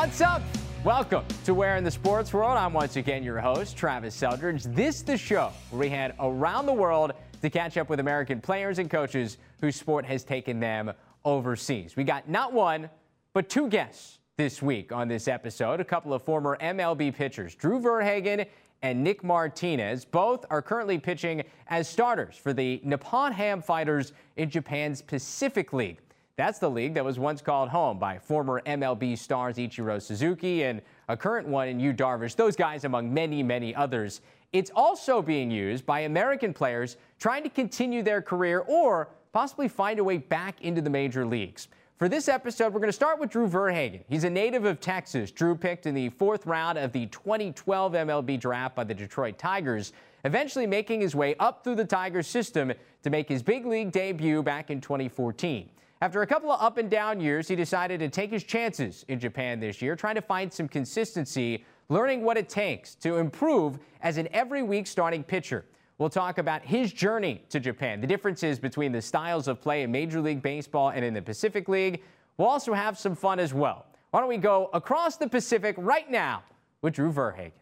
What's up? Welcome to Where in the Sports World. I'm once again your host, Travis Seldridge. This is the show where we head around the world to catch up with American players and coaches whose sport has taken them overseas. We got not one, but two guests this week on this episode. A couple of former MLB pitchers, Drew Verhagen and Nick Martinez. Both are currently pitching as starters for the Nippon Ham Fighters in Japan's Pacific League. That's the league that was once called home by former MLB stars Ichiro Suzuki and a current one in Yu Darvish, those guys among many, many others. It's also being used by American players trying to continue their career or possibly find a way back into the major leagues. For this episode, we're going to start with Drew Verhagen. He's a native of Texas. Drew picked in the fourth round of the 2012 MLB draft by the Detroit Tigers, eventually making his way up through the Tigers system to make his big league debut back in 2014. After a couple of up and down years, he decided to take his chances in Japan this year, trying to find some consistency, learning what it takes to improve as an every week starting pitcher. We'll talk about his journey to Japan, the differences between the styles of play in Major League Baseball and in the Pacific League. We'll also have some fun as well. Why don't we go across the Pacific right now with Drew Verhagen?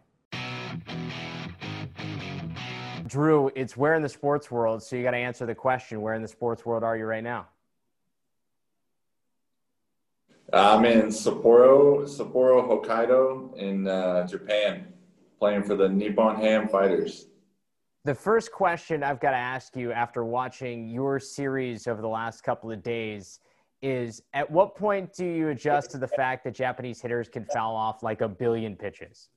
Drew, it's where in the sports world, so you got to answer the question where in the sports world are you right now? I'm in Sapporo, Sapporo, Hokkaido, in uh, Japan, playing for the Nippon Ham Fighters. The first question I've got to ask you after watching your series over the last couple of days is at what point do you adjust to the fact that Japanese hitters can foul off like a billion pitches?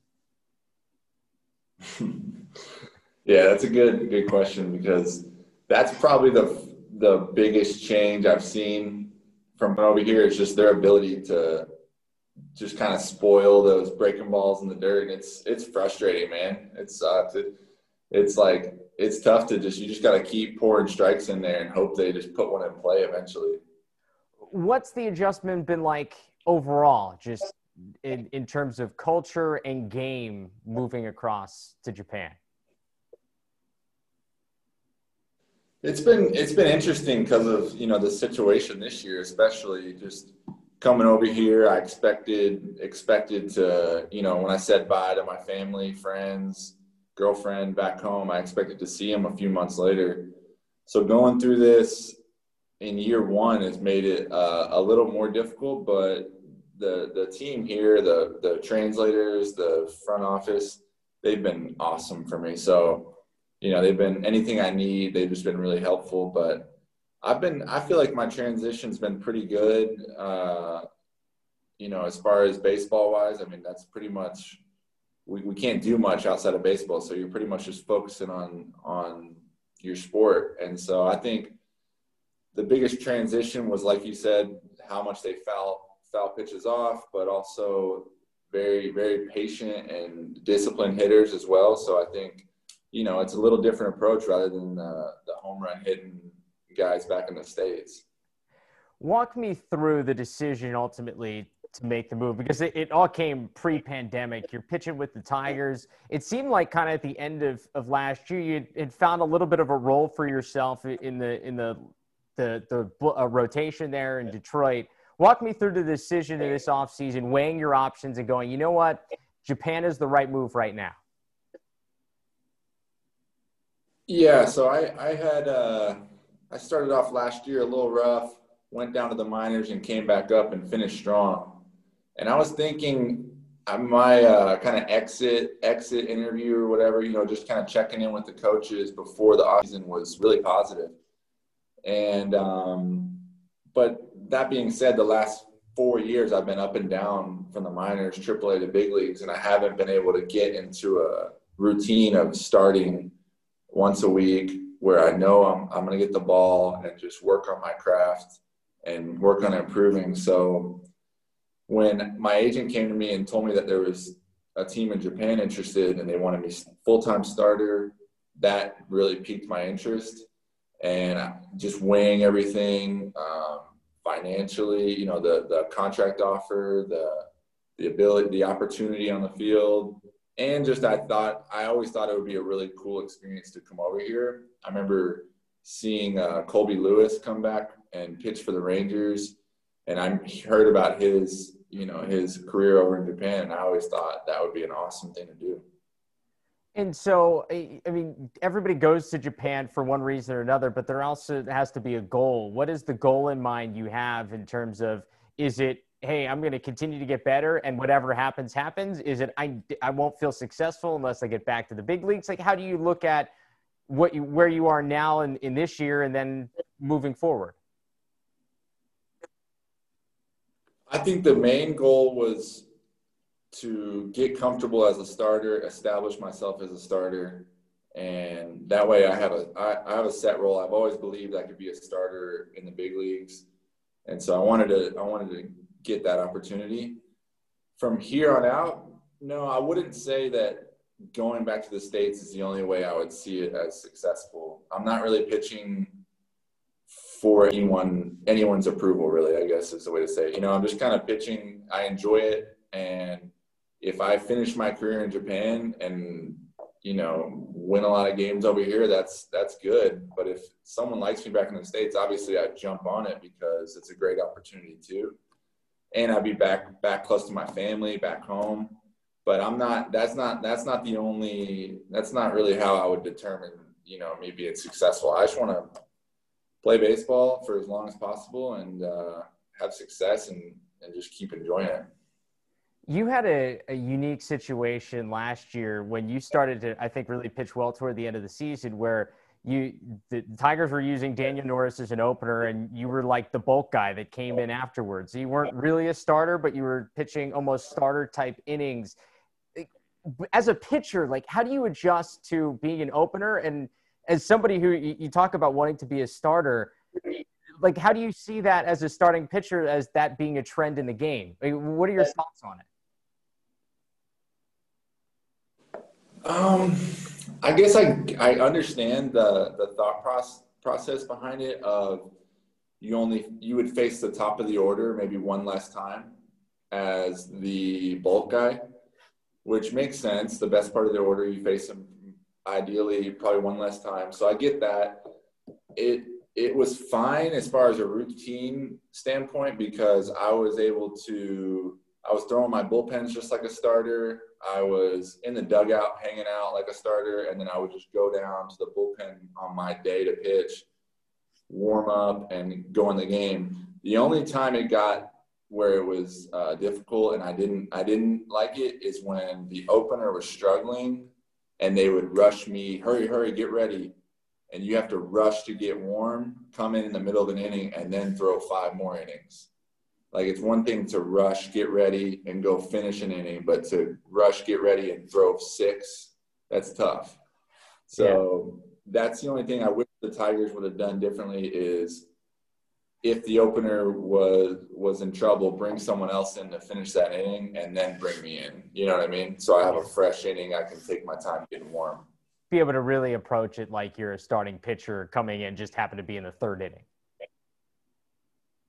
yeah, that's a good good question because that's probably the the biggest change I've seen from over here is just their ability to just kind of spoil those breaking balls in the dirt. And it's it's frustrating, man. It sucks. It, it's like it's tough to just you just got to keep pouring strikes in there and hope they just put one in play eventually. What's the adjustment been like overall, just in in terms of culture and game moving across to Japan? It's been it's been interesting because of you know the situation this year, especially just coming over here. I expected expected to you know when I said bye to my family, friends, girlfriend back home, I expected to see them a few months later. So going through this in year one has made it uh, a little more difficult, but the the team here, the the translators, the front office, they've been awesome for me. So you know, they've been anything I need. They've just been really helpful. But I've been, I feel like my transition's been pretty good. Uh, you know, as far as baseball wise, I mean, that's pretty much we, we can't do much outside of baseball. So you're pretty much just focusing on on your sport. And so I think the biggest transition was, like you said, how much they foul foul pitches off, but also very very patient and disciplined hitters as well. So I think you know, it's a little different approach rather than the, the home run hitting guys back in the States. Walk me through the decision ultimately to make the move because it, it all came pre pandemic. You're pitching with the Tigers. It seemed like kind of at the end of, of last year, you had found a little bit of a role for yourself in the, in the, the, the uh, rotation there in Detroit. Walk me through the decision in this offseason, weighing your options and going, you know what? Japan is the right move right now. Yeah, so I I had uh, I started off last year a little rough, went down to the minors and came back up and finished strong. And I was thinking uh, my uh, kind of exit exit interview or whatever, you know, just kind of checking in with the coaches before the offseason was really positive. And um, but that being said, the last four years I've been up and down from the minors, AAA to big leagues, and I haven't been able to get into a routine of starting once a week where I know I'm, I'm going to get the ball and just work on my craft and work on improving. So when my agent came to me and told me that there was a team in Japan interested and they wanted me full-time starter, that really piqued my interest. And just weighing everything um, financially, you know, the the contract offer, the the ability, the opportunity on the field, and just I thought I always thought it would be a really cool experience to come over here. I remember seeing uh, Colby Lewis come back and pitch for the Rangers, and I heard about his you know, his career over in Japan. And I always thought that would be an awesome thing to do. And so, I mean, everybody goes to Japan for one reason or another, but there also has to be a goal. What is the goal in mind you have in terms of is it, hey, I'm going to continue to get better and whatever happens, happens? Is it, I, I won't feel successful unless I get back to the big leagues? Like, how do you look at what you, where you are now in, in this year and then moving forward? I think the main goal was to get comfortable as a starter, establish myself as a starter, and that way I have a I, I have a set role. I've always believed I could be a starter in the big leagues, and so I wanted to I wanted to get that opportunity. From here on out, no, I wouldn't say that going back to the states is the only way I would see it as successful. I'm not really pitching for anyone anyone's approval, really. I guess is the way to say it. You know, I'm just kind of pitching. I enjoy it, and if I finish my career in Japan and you know win a lot of games over here, that's that's good. But if someone likes me back in the states, obviously I jump on it because it's a great opportunity too, and I'd be back back close to my family, back home. But I'm not. That's not. That's not the only. That's not really how I would determine. You know, me being successful. I just want to play baseball for as long as possible and uh, have success and and just keep enjoying it you had a, a, unique situation last year when you started to, I think, really pitch well toward the end of the season, where you the Tigers were using Daniel Norris as an opener, and you were like the bulk guy that came in afterwards. You weren't really a starter, but you were pitching almost starter type innings. As a pitcher, like how do you adjust to being an opener? And as somebody who you talk about wanting to be a starter, like how do you see that as a starting pitcher as that being a trend in the game? Like, what are your thoughts on it? Um, I guess I I understand the the thought process process behind it. Of you only you would face the top of the order maybe one last time as the bulk guy, which makes sense. The best part of the order you face them ideally probably one last time. So I get that. It it was fine as far as a routine standpoint because I was able to I was throwing my bullpens just like a starter. I was in the dugout hanging out like a starter, and then I would just go down to the bullpen on my day to pitch, warm up, and go in the game. The only time it got where it was uh, difficult and I didn't I didn't like it is when the opener was struggling and they would rush me, hurry, hurry, get ready. And you have to rush to get warm, come in in the middle of an inning, and then throw five more innings. Like it's one thing to rush, get ready, and go finish an inning, but to rush, get ready, and throw six, that's tough. So yeah. that's the only thing I wish the Tigers would have done differently is if the opener was was in trouble, bring someone else in to finish that inning and then bring me in. You know what I mean? So I have a fresh inning. I can take my time getting warm. Be able to really approach it like you're a starting pitcher coming in, just happen to be in the third inning.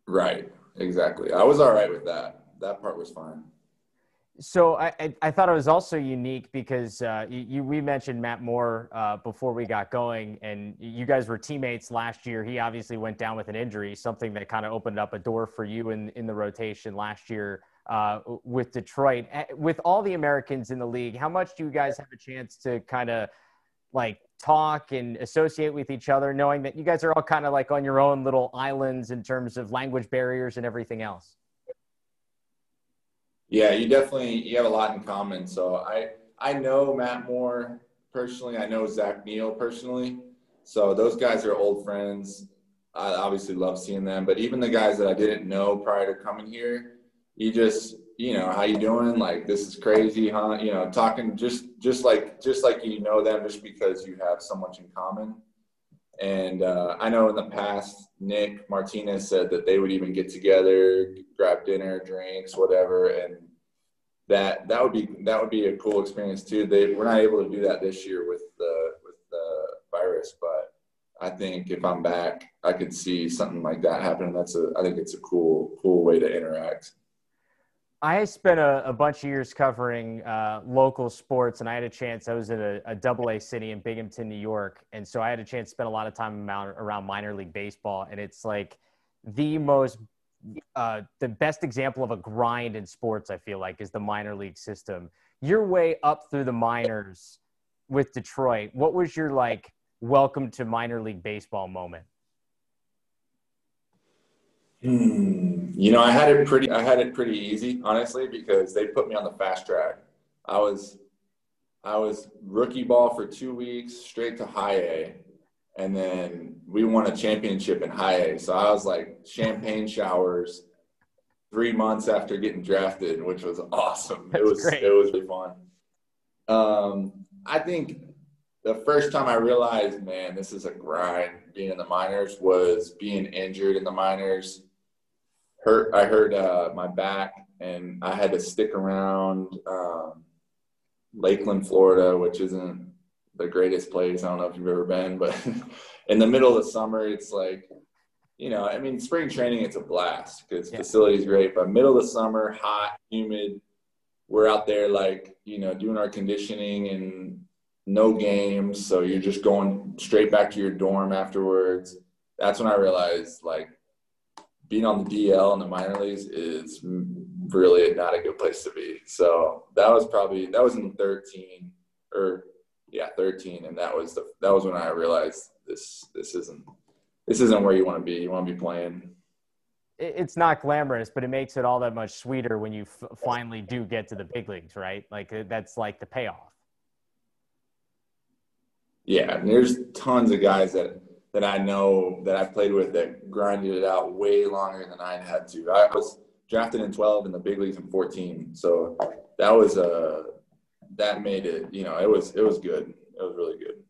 Right. Exactly. I was all right with that. That part was fine. So I, I, thought it was also unique because uh, you, you, we mentioned Matt Moore uh, before we got going, and you guys were teammates last year. He obviously went down with an injury, something that kind of opened up a door for you in in the rotation last year uh, with Detroit. With all the Americans in the league, how much do you guys have a chance to kind of like talk and associate with each other, knowing that you guys are all kind of like on your own little islands in terms of language barriers and everything else? Yeah, you definitely you have a lot in common. So I I know Matt Moore personally. I know Zach Neal personally. So those guys are old friends. I obviously love seeing them. But even the guys that I didn't know prior to coming here, you just you know how you doing? Like this is crazy huh? You know talking just just like just like you know them just because you have so much in common. And uh, i know in the past nick martinez said that they would even get together grab dinner drinks whatever and that that would be that would be a cool experience too. They we're not able to do that this year with the with the virus but i think if i'm back i could see something like that happen that's a i think it's a cool cool way to interact I spent a, a, bunch of years covering uh, local sports, and I had a chance. I was in a, double A city in Binghamton, New York, and so I had a chance to spend a lot of time around minor league baseball. And it's like the most uh, the best example of a grind in sports. I feel like is the minor league system. Your way up through the minors with Detroit. What was your like welcome to minor league baseball moment? Hmm. You know, I had it pretty. I had it pretty easy, honestly, because they put me on the fast track. I was, I was rookie ball for two weeks, straight to high A, and then we won a championship in high A. So I was like champagne showers three months after getting drafted, which was awesome. That's it was great. it was really fun. Um, I think the first time I realized, man, this is a grind being in the minors was being injured in the minors hurt. I hurt uh, my back, and I had to stick around um, Lakeland, Florida, which isn't the greatest place. I don't know if you've ever been, but in the middle of the summer, it's like, you know, I mean, spring training, it's a blast because yeah. facility's great, but middle of the summer, hot, humid. We're out there like, you know, doing our conditioning and no games. So you're just going straight back to your dorm afterwards. That's when I realized like being on the DL in the minor leagues is really not a good place to be. So that was probably that was in 13 or yeah 13, and that was the that was when I realized this this isn't this isn't where you want to be. You want to be playing. It's not glamorous, but it makes it all that much sweeter when you f- finally do get to the big leagues, right? Like uh, that's like the payoff. Yeah, and there's tons of guys that that I know that I played with that grinded it out way longer than I had to. I was drafted in 12 in the big leagues in 14. So that was a, uh, that made it, you know, it was, it was good. It was really good.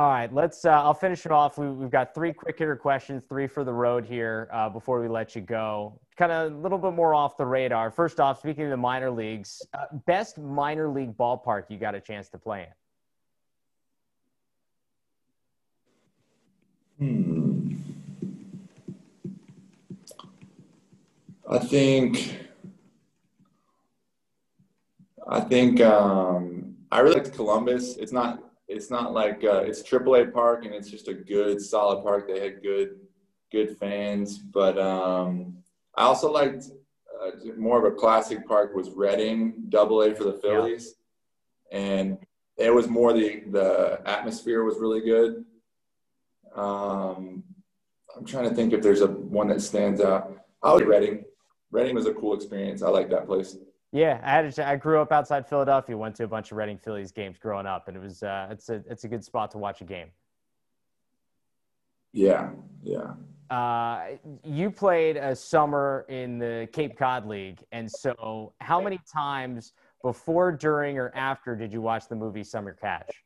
All right, let's. Uh, I'll finish it off. We, have got three quick hitter questions, three for the road here uh, before we let you go. Kind of a little bit more off the radar. First off, speaking of the minor leagues, uh, best minor league ballpark you got a chance to play in? Hmm. I think. I think um, I really liked Columbus. It's not. It's not like uh, it's AAA park, and it's just a good, solid park. They had good, good fans. But um, I also liked uh, more of a classic park was Reading, Double A for the Phillies, yeah. and it was more the the atmosphere was really good. Um, I'm trying to think if there's a one that stands out. I was Reading. Reading was a cool experience. I like that place. Yeah, I had a, I grew up outside Philadelphia. Went to a bunch of Reading Phillies games growing up, and it was uh, it's a it's a good spot to watch a game. Yeah, yeah. Uh, you played a summer in the Cape Cod League, and so how many times before, during, or after did you watch the movie Summer Catch?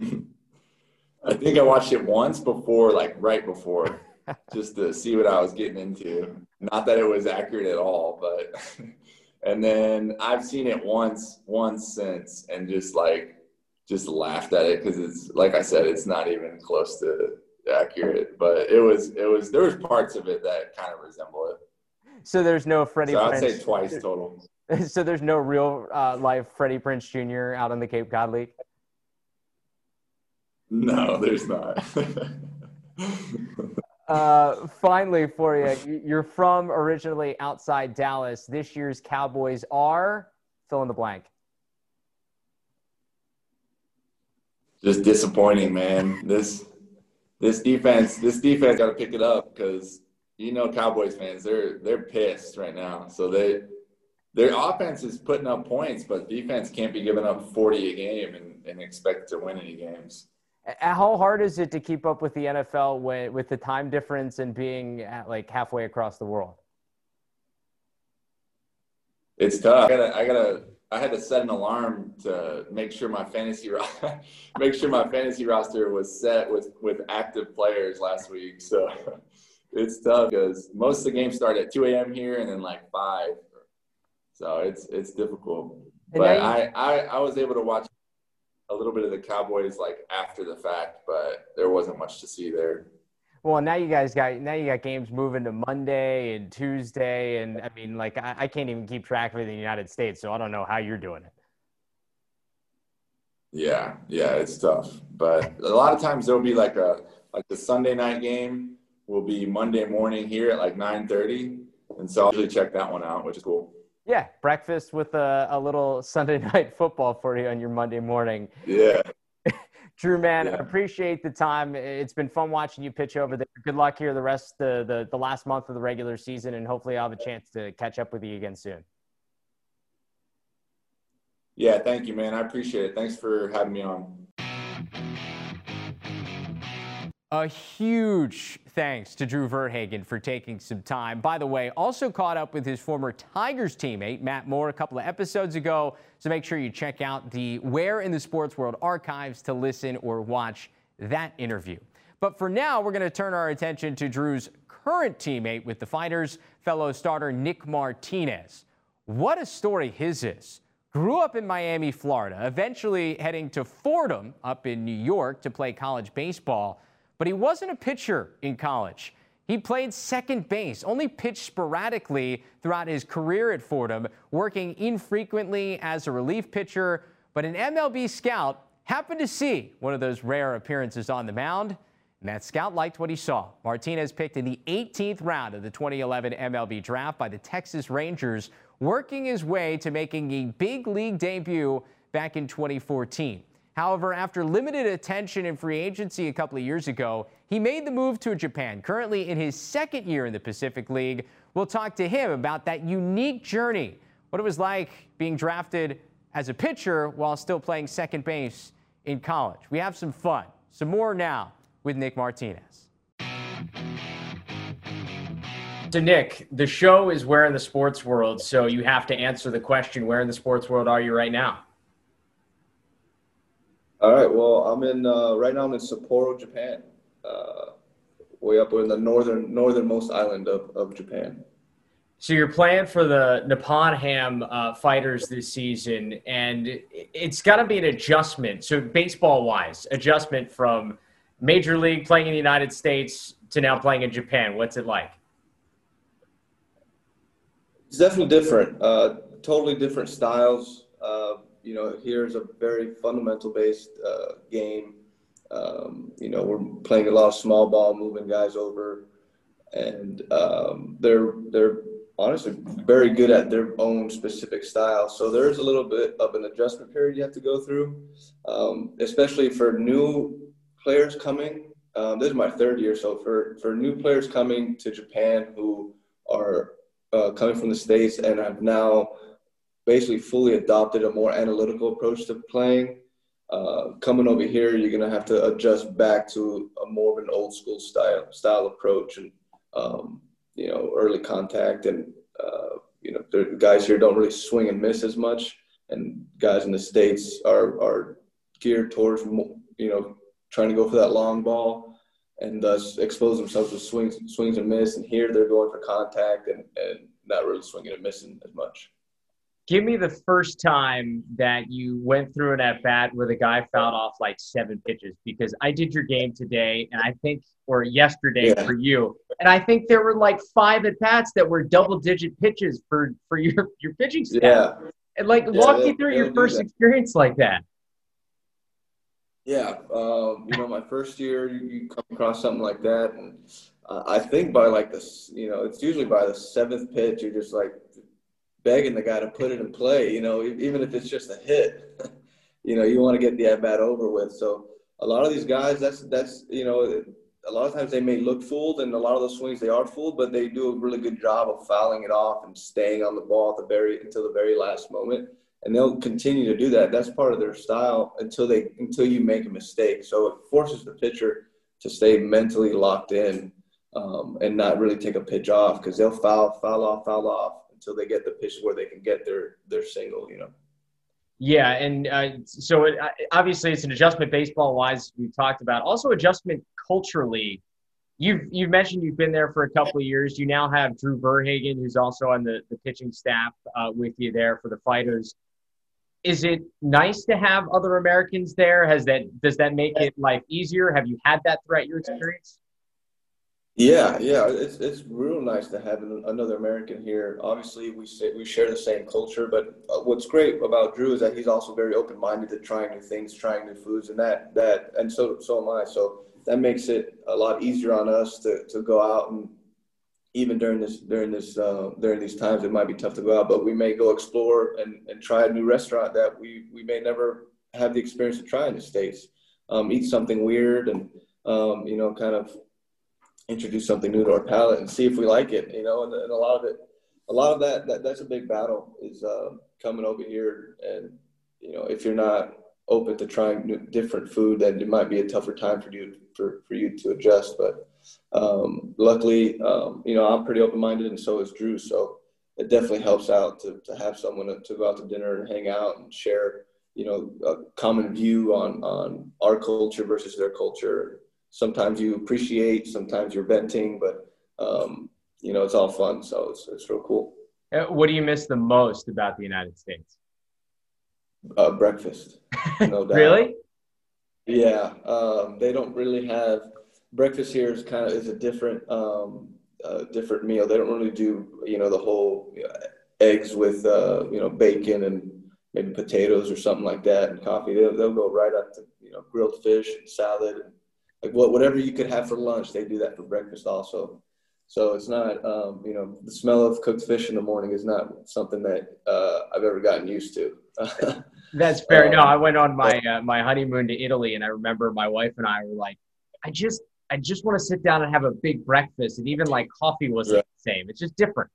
I think I watched it once before, like right before, just to see what I was getting into. Not that it was accurate at all, but and then I've seen it once, once since, and just like just laughed at it because it's like I said, it's not even close to accurate. But it was, it was. There was parts of it that kind of resemble it. So there's no Freddie. So I'd say twice total. so there's no real uh, life Freddie Prinze Jr. out in the Cape Cod League. No, there's not. uh, finally, for you, you're from originally outside Dallas. This year's Cowboys are fill in the blank. Just disappointing, man. This this defense, this defense got to pick it up because you know Cowboys fans, they're they're pissed right now. So they their offense is putting up points, but defense can't be giving up 40 a game and, and expect to win any games. How hard is it to keep up with the NFL with, with the time difference and being uh, like halfway across the world? It's tough. I gotta, I gotta, I had to set an alarm to make sure my fantasy make sure my fantasy roster was set with with active players last week. So it's tough because most of the games start at 2 a.m. here and then like five. So it's it's difficult. And but you- I, I I was able to watch a little bit of the Cowboys like after the fact, but there wasn't much to see there. Well, now you guys got now you got games moving to Monday and Tuesday, and I mean, like I, I can't even keep track of it in the United States, so I don't know how you're doing it. Yeah, yeah, it's tough, but a lot of times there'll be like a like the Sunday night game will be Monday morning here at like 9:30, and so I'll usually check that one out, which is cool. Yeah, breakfast with a, a little Sunday night football for you on your Monday morning. Yeah. Drew, man, Yeah. appreciate the time. It's been fun watching you pitch over there. Good luck here the rest the, the the last month of the regular season, and hopefully I'll have a chance to catch up with you again soon. Yeah, thank you, man. I appreciate it. Thanks for having me on. A huge thanks to Drew Verhagen for taking some time. By the way, also caught up with his former Tigers teammate, Matt Moore, a couple of episodes ago. So make sure you check out the Where in the Sports World archives to listen or watch that interview. But for now, we're going to turn our attention to Drew's current teammate with the Fighters, fellow starter Nick Martinez. What a story his is. Grew up in Miami, Florida, eventually heading to Fordham up in New York to play college baseball. But he wasn't a pitcher in college. He played second base, only pitched sporadically throughout his career at Fordham, working infrequently as a relief pitcher. But an MLB scout happened to see one of those rare appearances on the mound, and that scout liked what he saw. Martinez picked in the 18th round of the 2011 MLB draft by the Texas Rangers, working his way to making a big league debut back in 2014. However, after limited attention in free agency a couple of years ago, he made the move to Japan, currently in his second year in the Pacific League. We'll talk to him about that unique journey, what it was like being drafted as a pitcher while still playing second base in college. We have some fun. Some more now with Nick Martinez. So, Nick, the show is Where in the Sports World, so you have to answer the question Where in the sports world are you right now? All right. Well, I'm in uh, right now. I'm in Sapporo, Japan, uh, way up in the northern northernmost island of, of Japan. So you're playing for the Nippon Ham uh, Fighters this season, and it's got to be an adjustment. So baseball-wise, adjustment from major league playing in the United States to now playing in Japan. What's it like? It's definitely different. Uh, totally different styles. Uh, you know, here's a very fundamental based uh, game. Um, you know, we're playing a lot of small ball, moving guys over, and um, they're they're honestly very good at their own specific style. So there's a little bit of an adjustment period you have to go through, um, especially for new players coming. Um, this is my third year, so for for new players coming to Japan who are uh, coming from the states and have now basically fully adopted a more analytical approach to playing. Uh, coming over here, you're gonna have to adjust back to a more of an old school style style approach, and um, you know, early contact, and uh, you know, the guys here don't really swing and miss as much, and guys in the states are are geared towards you know trying to go for that long ball and thus expose themselves to swings swings and miss. And here they're going for contact and, and not really swinging and missing as much. Give me the first time that you went through an at bat where the guy fouled off like seven pitches because I did your game today and I think or yesterday Yeah. for you and I think there were like five at bats that were double digit pitches for for your your pitching staff. Yeah, And like Yeah, walk me through your first experience like that. yeah. Um, you know, my first year, you, you come across something like that, and uh, I think by like this, you know, it's usually by the seventh pitch, you're just like begging the guy to put it in play. You know, even if it's just a hit, you know, you want to get the at bat over with. So a lot of these guys, that's that's you know, a lot of times they may look fooled, and a lot of those swings they are fooled, but they do a really good job of fouling it off and staying on the ball at the very until the very last moment. And they'll continue to do that. That's part of their style until they until you make a mistake. So it forces the pitcher to stay mentally locked in um, and not really take a pitch off because they'll foul, foul off, foul off until they get the pitch where they can get their their single. You know. Yeah, and uh, so it, uh, obviously it's an adjustment baseball wise. We talked about also adjustment culturally. You've you've mentioned you've been there for a couple of years. You now have Drew Verhagen, who's also on the, the pitching staff uh, with you there for the Fighters. Is it nice to have other Americans there? Has that does that make it life easier? Have you had that throughout your experience? Yeah, yeah, it's it's real nice to have another American here. Obviously, we say, we share the same culture, but uh, what's great about Drew is that he's also very open minded to trying new things, trying new foods, and that that and so so am I. So that makes it a lot easier on us to, to go out and even during this during this uh, during these times it might be tough to go out but we may go explore and, and try a new restaurant that we we may never have the experience of trying in the states um, eat something weird and um, you know kind of introduce something new to our palate and see if we like it you know and, and a lot of it a lot of that, that that's a big battle is uh, coming over here and you know if you're not open to trying new, different food then it might be a tougher time for you for, for you to adjust. But um, luckily um, you know i'm pretty open-minded and so is drew. So it definitely helps out to, to have someone to, to go out to dinner and hang out and share you know a common view on on our culture versus their culture sometimes you appreciate sometimes you're venting but um, you know, it's all fun. So it's, it's real cool. Uh, what do you miss the most about the United States? Uh, breakfast. No doubt. really? Yeah. Um, they don't really have breakfast here is kind of is a different um, uh, different meal. They don't really do you know the whole you know, eggs with uh, you know bacon and maybe potatoes or something like that and coffee. They'll, they'll go right up to you know grilled fish and salad and like what whatever you could have for lunch. They do that for breakfast also. So it's not, um, you know, the smell of cooked fish in the morning is not something that uh, I've ever gotten used to. That's fair. Um, no, I went on my uh, my honeymoon to Italy, and I remember my wife and I were like, I just I just want to sit down and have a big breakfast, and even like coffee wasn't right. the same. It's just different.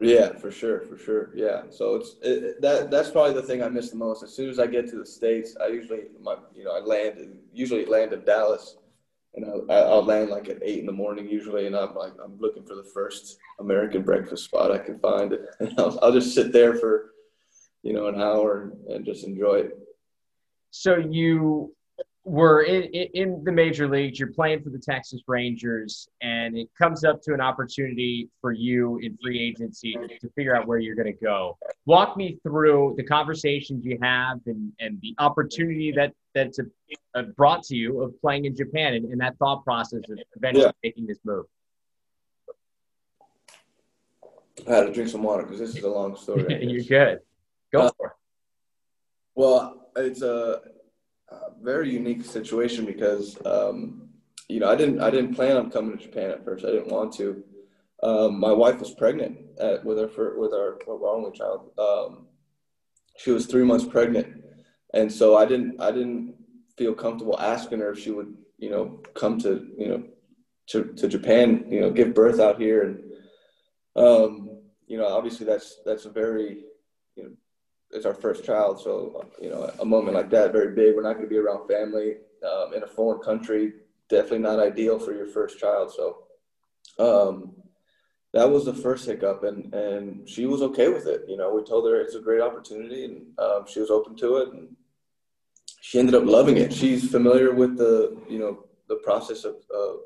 Yeah, for sure, for sure. Yeah, so it's it, that that's probably the thing I miss the most. As soon as I get to the states, I usually my you know I land usually land in Dallas and I'll, I'll land like at eight in the morning usually, and I'm like I'm looking for the first American breakfast spot I can find, and I'll, I'll just sit there for you know an hour and, and just enjoy it. So you were in, in the major leagues, you're playing for the Texas Rangers, and it comes up to an opportunity for you in free agency to figure out where you're going to go. Walk me through the conversations you have and, and the opportunity that that's a, a brought to you of playing in Japan and, and that thought process of eventually yeah. making this move. I had to drink some water because this is a long story. you're good. Go uh, for it. Well, it's a very unique situation because um, you know I didn't I didn't plan on coming to Japan at first. I didn't want to. Um, my wife was pregnant at, with her with our, our only child. Um, she was three months pregnant, and so I didn't I didn't feel comfortable asking her if she would you know come to you know to, to Japan you know give birth out here and um, you know obviously that's that's a very you know it's our first child, so you know a moment like that very big. We're not going to be around family um, in a foreign country. Definitely not ideal for your first child. So um, that was the first hiccup, and and she was okay with it. You know, we told her it's a great opportunity, and um, she was open to it, and she ended up loving it. She's familiar with the you know the process of, of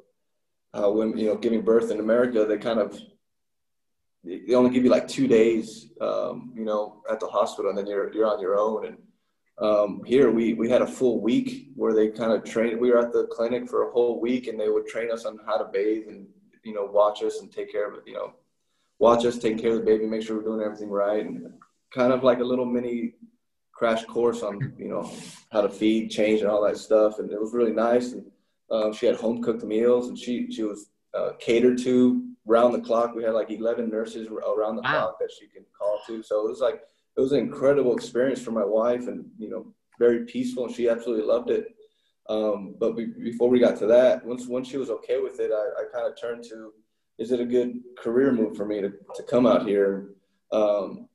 how women you know giving birth in America. They kind of they only give you like two days, um, you know, at the hospital, and then you're you're on your own. And um, here we we had a full week where they kind of trained. We were at the clinic for a whole week, and they would train us on how to bathe and you know watch us and take care of it. You know, watch us take care of the baby, make sure we're doing everything right, and kind of like a little mini crash course on you know how to feed, change, and all that stuff. And it was really nice. And uh, she had home cooked meals, and she she was uh, catered to round the clock. We had like 11 nurses around the wow. clock that she could call to. So it was like, it was an incredible experience for my wife and, you know, very peaceful. And she absolutely loved it. Um, but we, before we got to that, once, once she was okay with it, I, I kind of turned to, is it a good career move for me to, to come out here? Um,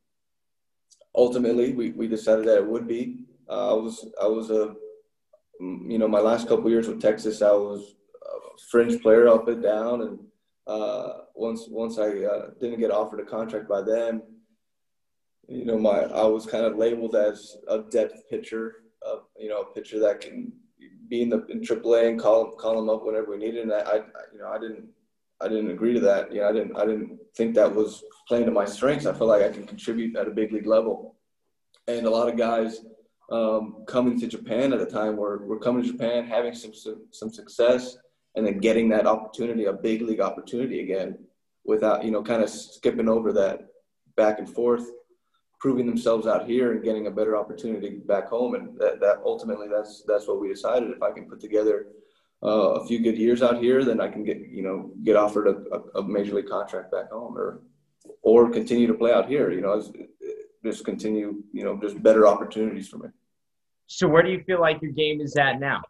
ultimately, we, we decided that it would be. Uh, I was, I was a, you know, my last couple years with Texas, I was a fringe player up and down and, uh, once once I uh, didn't get offered a contract by them, you know, my I was kind of labeled as a depth pitcher, uh, you know, a pitcher that can be in the in AAA and call call them up whenever we needed. And I, I, you know, I didn't I didn't agree to that. You know, I didn't I didn't think that was playing to my strengths. I feel like I can contribute at a big league level, and a lot of guys um, coming to Japan at the time were were coming to Japan having some some, some success and then getting that opportunity, a big league opportunity again, without you know kind of skipping over that back and forth, proving themselves out here and getting a better opportunity back home. And that, that ultimately that's that's what we decided. If I can put together uh, a few good years out here, then I can get you know get offered a, a, major league contract back home, or or continue to play out here. You know, just continue you know just better opportunities for me. So where do you feel like your game is at now?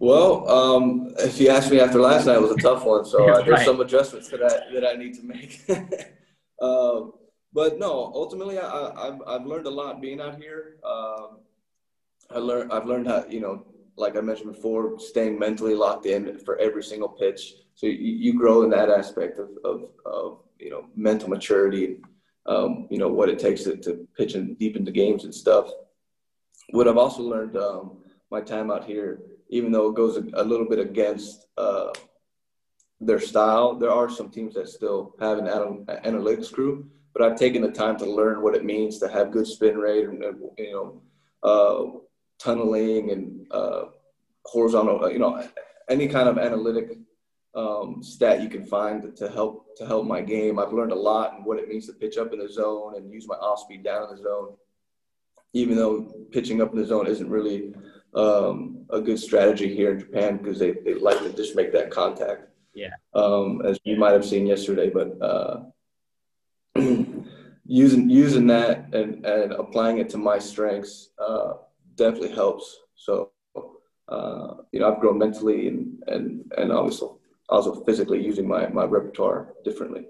Well, um, if you asked me after last night, it was a tough one. So uh, there's some adjustments that I that I need to make. um, but no, ultimately, I, have I've learned a lot being out here. Um, I learned I've learned how you know, like I mentioned before, staying mentally locked in for every single pitch. So you, you grow in that aspect of, of, of you know mental maturity, um, you know what it takes to, to pitch and deep into games and stuff. What I've also learned um, my time out here, even though it goes a, little bit against uh, their style, there are some teams that still have an analytics crew. But I've taken the time to learn what it means to have good spin rate and you know uh, tunneling and uh, horizontal, you know, any kind of analytic um, stat you can find to help to help my game. I've learned a lot and what it means to pitch up in the zone and use my off speed down in the zone. Even though pitching up in the zone isn't really um, a good strategy here in Japan because they, they like to just make that contact. Yeah. Um, as you might have seen yesterday, but uh, using using that and, and applying it to my strengths uh, definitely helps. So uh, you know, I've grown mentally and and and also also physically using my my repertoire differently.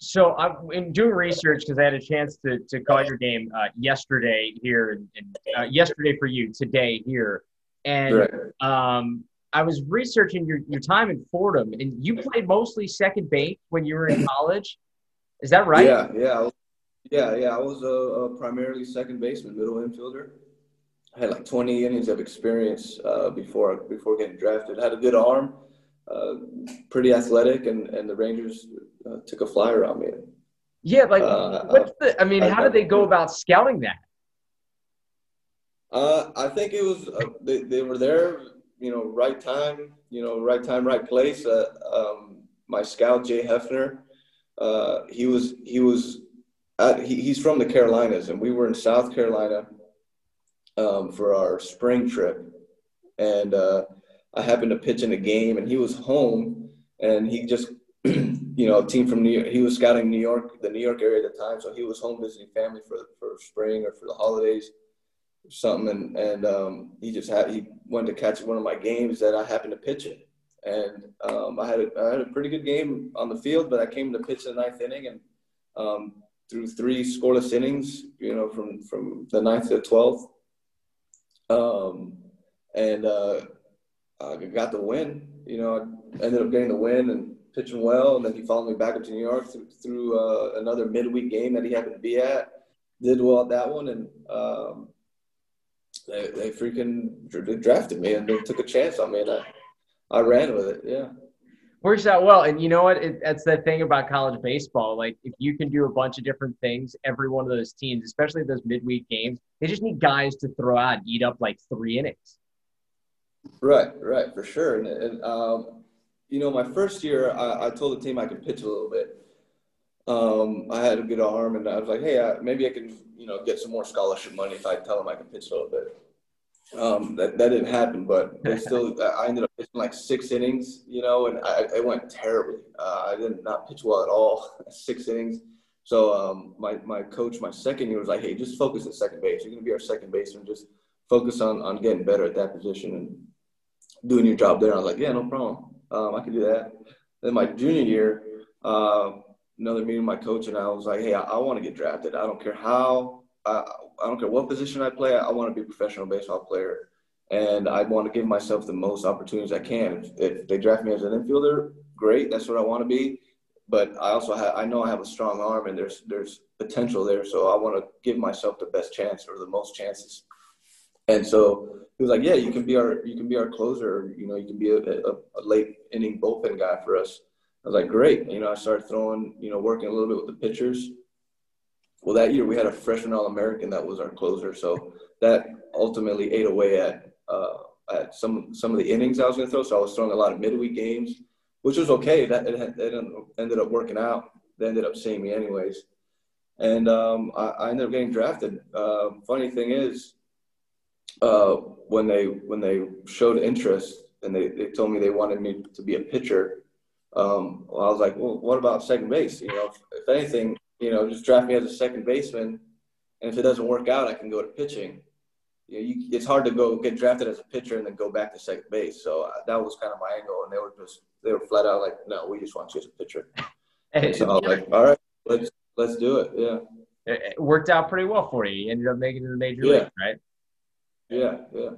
So I'm in doing research because I had a chance to to call your game uh, yesterday here and, and uh, yesterday for you today here, and right. um, I was researching your your time in Fordham, and you played mostly second base when you were in college. Is that right? Yeah, yeah, yeah, yeah. I was a, a primarily second baseman, middle infielder. I had like 20 innings of experience uh, before before getting drafted. I had a good arm, uh, pretty athletic, and, and the Rangers uh, took a flyer on me. Yeah, like uh, what's the? I mean, how did they go about scouting that? Uh, I think it was uh, they, they were there, you know, right time, you know, right time, right place. Um, my scout Jay Hefner, he was he was he, he's from the Carolinas, and we were in South Carolina um, for our spring trip, and uh, I happened to pitch in a game, and he was home, and he just, you know, a team from New York. He was scouting New York, the New York area at the time, so he was home visiting family for for spring or for the holidays, or something, and and um, he just had he wanted to catch one of my games that I happened to pitch in, and um, I had a, I had a pretty good game on the field, but I came to pitch the ninth inning and. Um, through three scoreless innings, you know, from from the ninth to the twelfth, um, and uh, I got the win. You know, I ended up getting the win and pitching well. And then he followed me back up to New York through, through uh, another midweek game that he happened to be at. Did well at that one, and um, they, they freaking drafted me and they took a chance on me, and I, I ran with it. Yeah works out well. And you know what? It, that's the thing about college baseball. Like, if you can do a bunch of different things, every one of those teams, especially those midweek games, they just need guys to throw out and eat up like three innings. Right, right, for sure. And, and um, you know, my first year, I, I, told the team I could pitch a little bit. Um, I had a good arm, and I was like, hey, I, maybe I can, you know, get some more scholarship money if I tell them I can pitch a little bit. Um, that, that didn't happen, but they still, I ended up pitching like six innings, you know, and I, it went terribly. Uh, I did not pitch well at all, six innings. So um, my, my coach, my second year was like, hey, just focus at second base. You're going to be our second baseman. Just focus on, on getting better at that position and doing your job there. I was like, yeah, no problem. Um, I can do that. Then my junior year, uh, another meeting with my coach and I was like, hey, I, I want to get drafted. I don't care how, I, I don't care what position I play. I, I want to be a professional baseball player, and I want to give myself the most opportunities I can. If, if they draft me as an infielder, great. That's what I want to be. But I also have, I know I have a strong arm, and there's there's potential there. So I want to give myself the best chance or the most chances. And so he was like, "Yeah, you can be our you can be our closer. You know, you can be a, a, a late inning bullpen guy for us." I was like, "Great." You know, I started throwing, you know, working a little bit with the pitchers well, that year we had a freshman All American that was our closer, so that ultimately ate away at uh, at some some of the innings I was going to throw. So I was throwing a lot of midweek games, which was okay. That it, it ended up working out. They ended up seeing me anyways, and um, I, I, ended up getting drafted. Uh, funny thing is, uh, when they when they showed interest and they, they told me they wanted me to be a pitcher, um, well, I was like, well, what about second base? You know, if, if anything, you know, just draft me as a second baseman, and if it doesn't work out, I can go to pitching. You know, you, it's hard to go get drafted as a pitcher and then go back to second base. So uh, that was kind of my angle, and they were just they were flat out like, no, we just want you as a pitcher. And so I was like, all right, let's let's do it. Yeah. It worked out pretty well for you. You ended up making it to the major yeah. league, right? Yeah, yeah.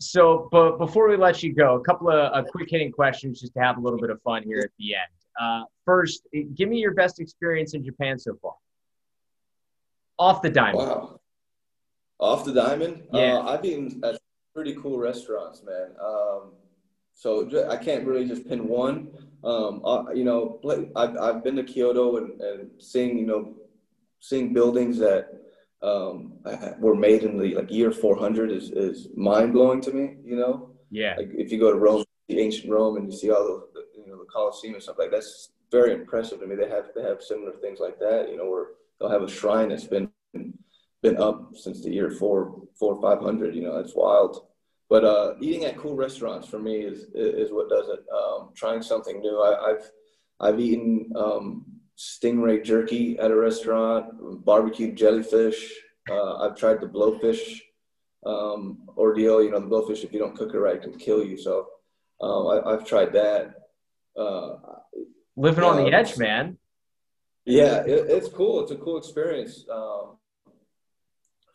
So, but before we let you go, a couple of uh, quick hitting questions just to have a little bit of fun here at the end. Uh, first, give me your best experience in Japan so far. Off the diamond. Wow. Off the diamond? Yeah. Uh, I've been at pretty cool restaurants, man. Um, so I can't really just pin one. Um, uh, you know, I've, I've been to Kyoto and, and seeing, you know, seeing buildings that um, were made in the like year 400 is, is mind blowing to me. You know, yeah. Like if you go to Rome, the ancient Rome, and you see all the, the you know the Colosseum and stuff like that, that's very impressive to me. They have they have similar things like that. You know, where they'll have a shrine that's been been up since the year four four five hundred. You know, that's wild. But uh, eating at cool restaurants for me is is what does it. Um, trying something new. I, have I've eaten um, stingray jerky at a restaurant, barbecued jellyfish. Uh, I've tried the blowfish um, ordeal. You know, the blowfish, if you don't cook it right, can kill you. So um, I, have tried that. Uh, Living on the edge, man. Yeah, it, it's cool. It's a cool experience. Um,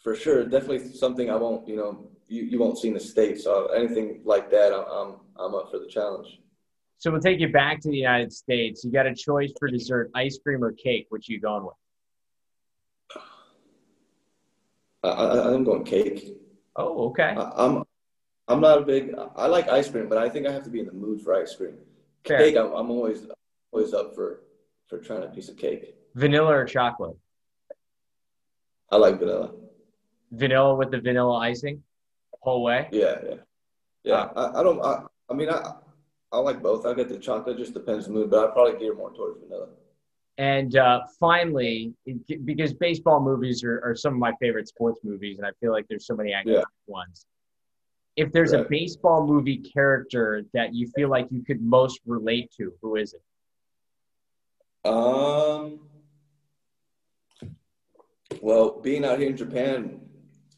for sure. Definitely something I won't, you know, you, you won't see in the States. So anything like that, I'm, I'm up for the challenge. So we'll take you back to the United States. You got a choice for dessert: ice cream or cake. What you going with? I, am going cake. Oh, okay. I, am I'm not a big. I like ice cream, but I think I have to be in the mood for ice cream. Fair. Cake, I'm, I'm always always up for for trying a piece of cake. Vanilla or chocolate? I like vanilla. Vanilla with the vanilla icing, whole way. Yeah, yeah, yeah. Uh, I, I don't. I, I mean, I I like both. I get the chocolate, just depends the mood, but I probably gear more towards vanilla. And uh, finally, because baseball movies are, are, some of my favorite sports movies, and I feel like there's so many iconic yeah. ones. If there's right. a baseball movie character that you feel like you could most relate to, who is it? Um. Well, being out here in Japan,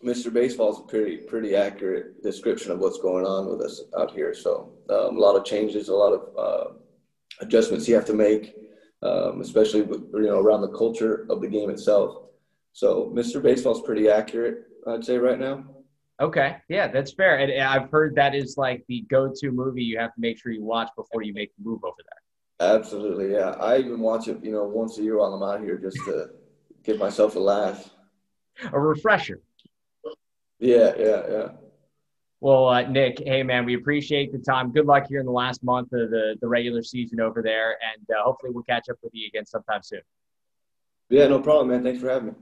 Mr. Baseball is a pretty pretty accurate description of what's going on with us out here. So um, a lot of changes, a lot of uh, adjustments you have to make, um, especially you know around the culture of the game itself. So Mr. Baseball is pretty accurate, I'd say right now. Okay, yeah, that's fair. And I've heard that is like the go-to movie you have to make sure you watch before you make the move over there. Absolutely, yeah. I even watch it, you know, once a year while I'm out here just to give myself a laugh. A refresher. Yeah, yeah, yeah. Well, uh, Nick, hey man, we appreciate the time. Good luck here in the last month of the, the regular season over there, and uh, hopefully we'll catch up with you again sometime soon. Yeah, no problem, man. Thanks for having me.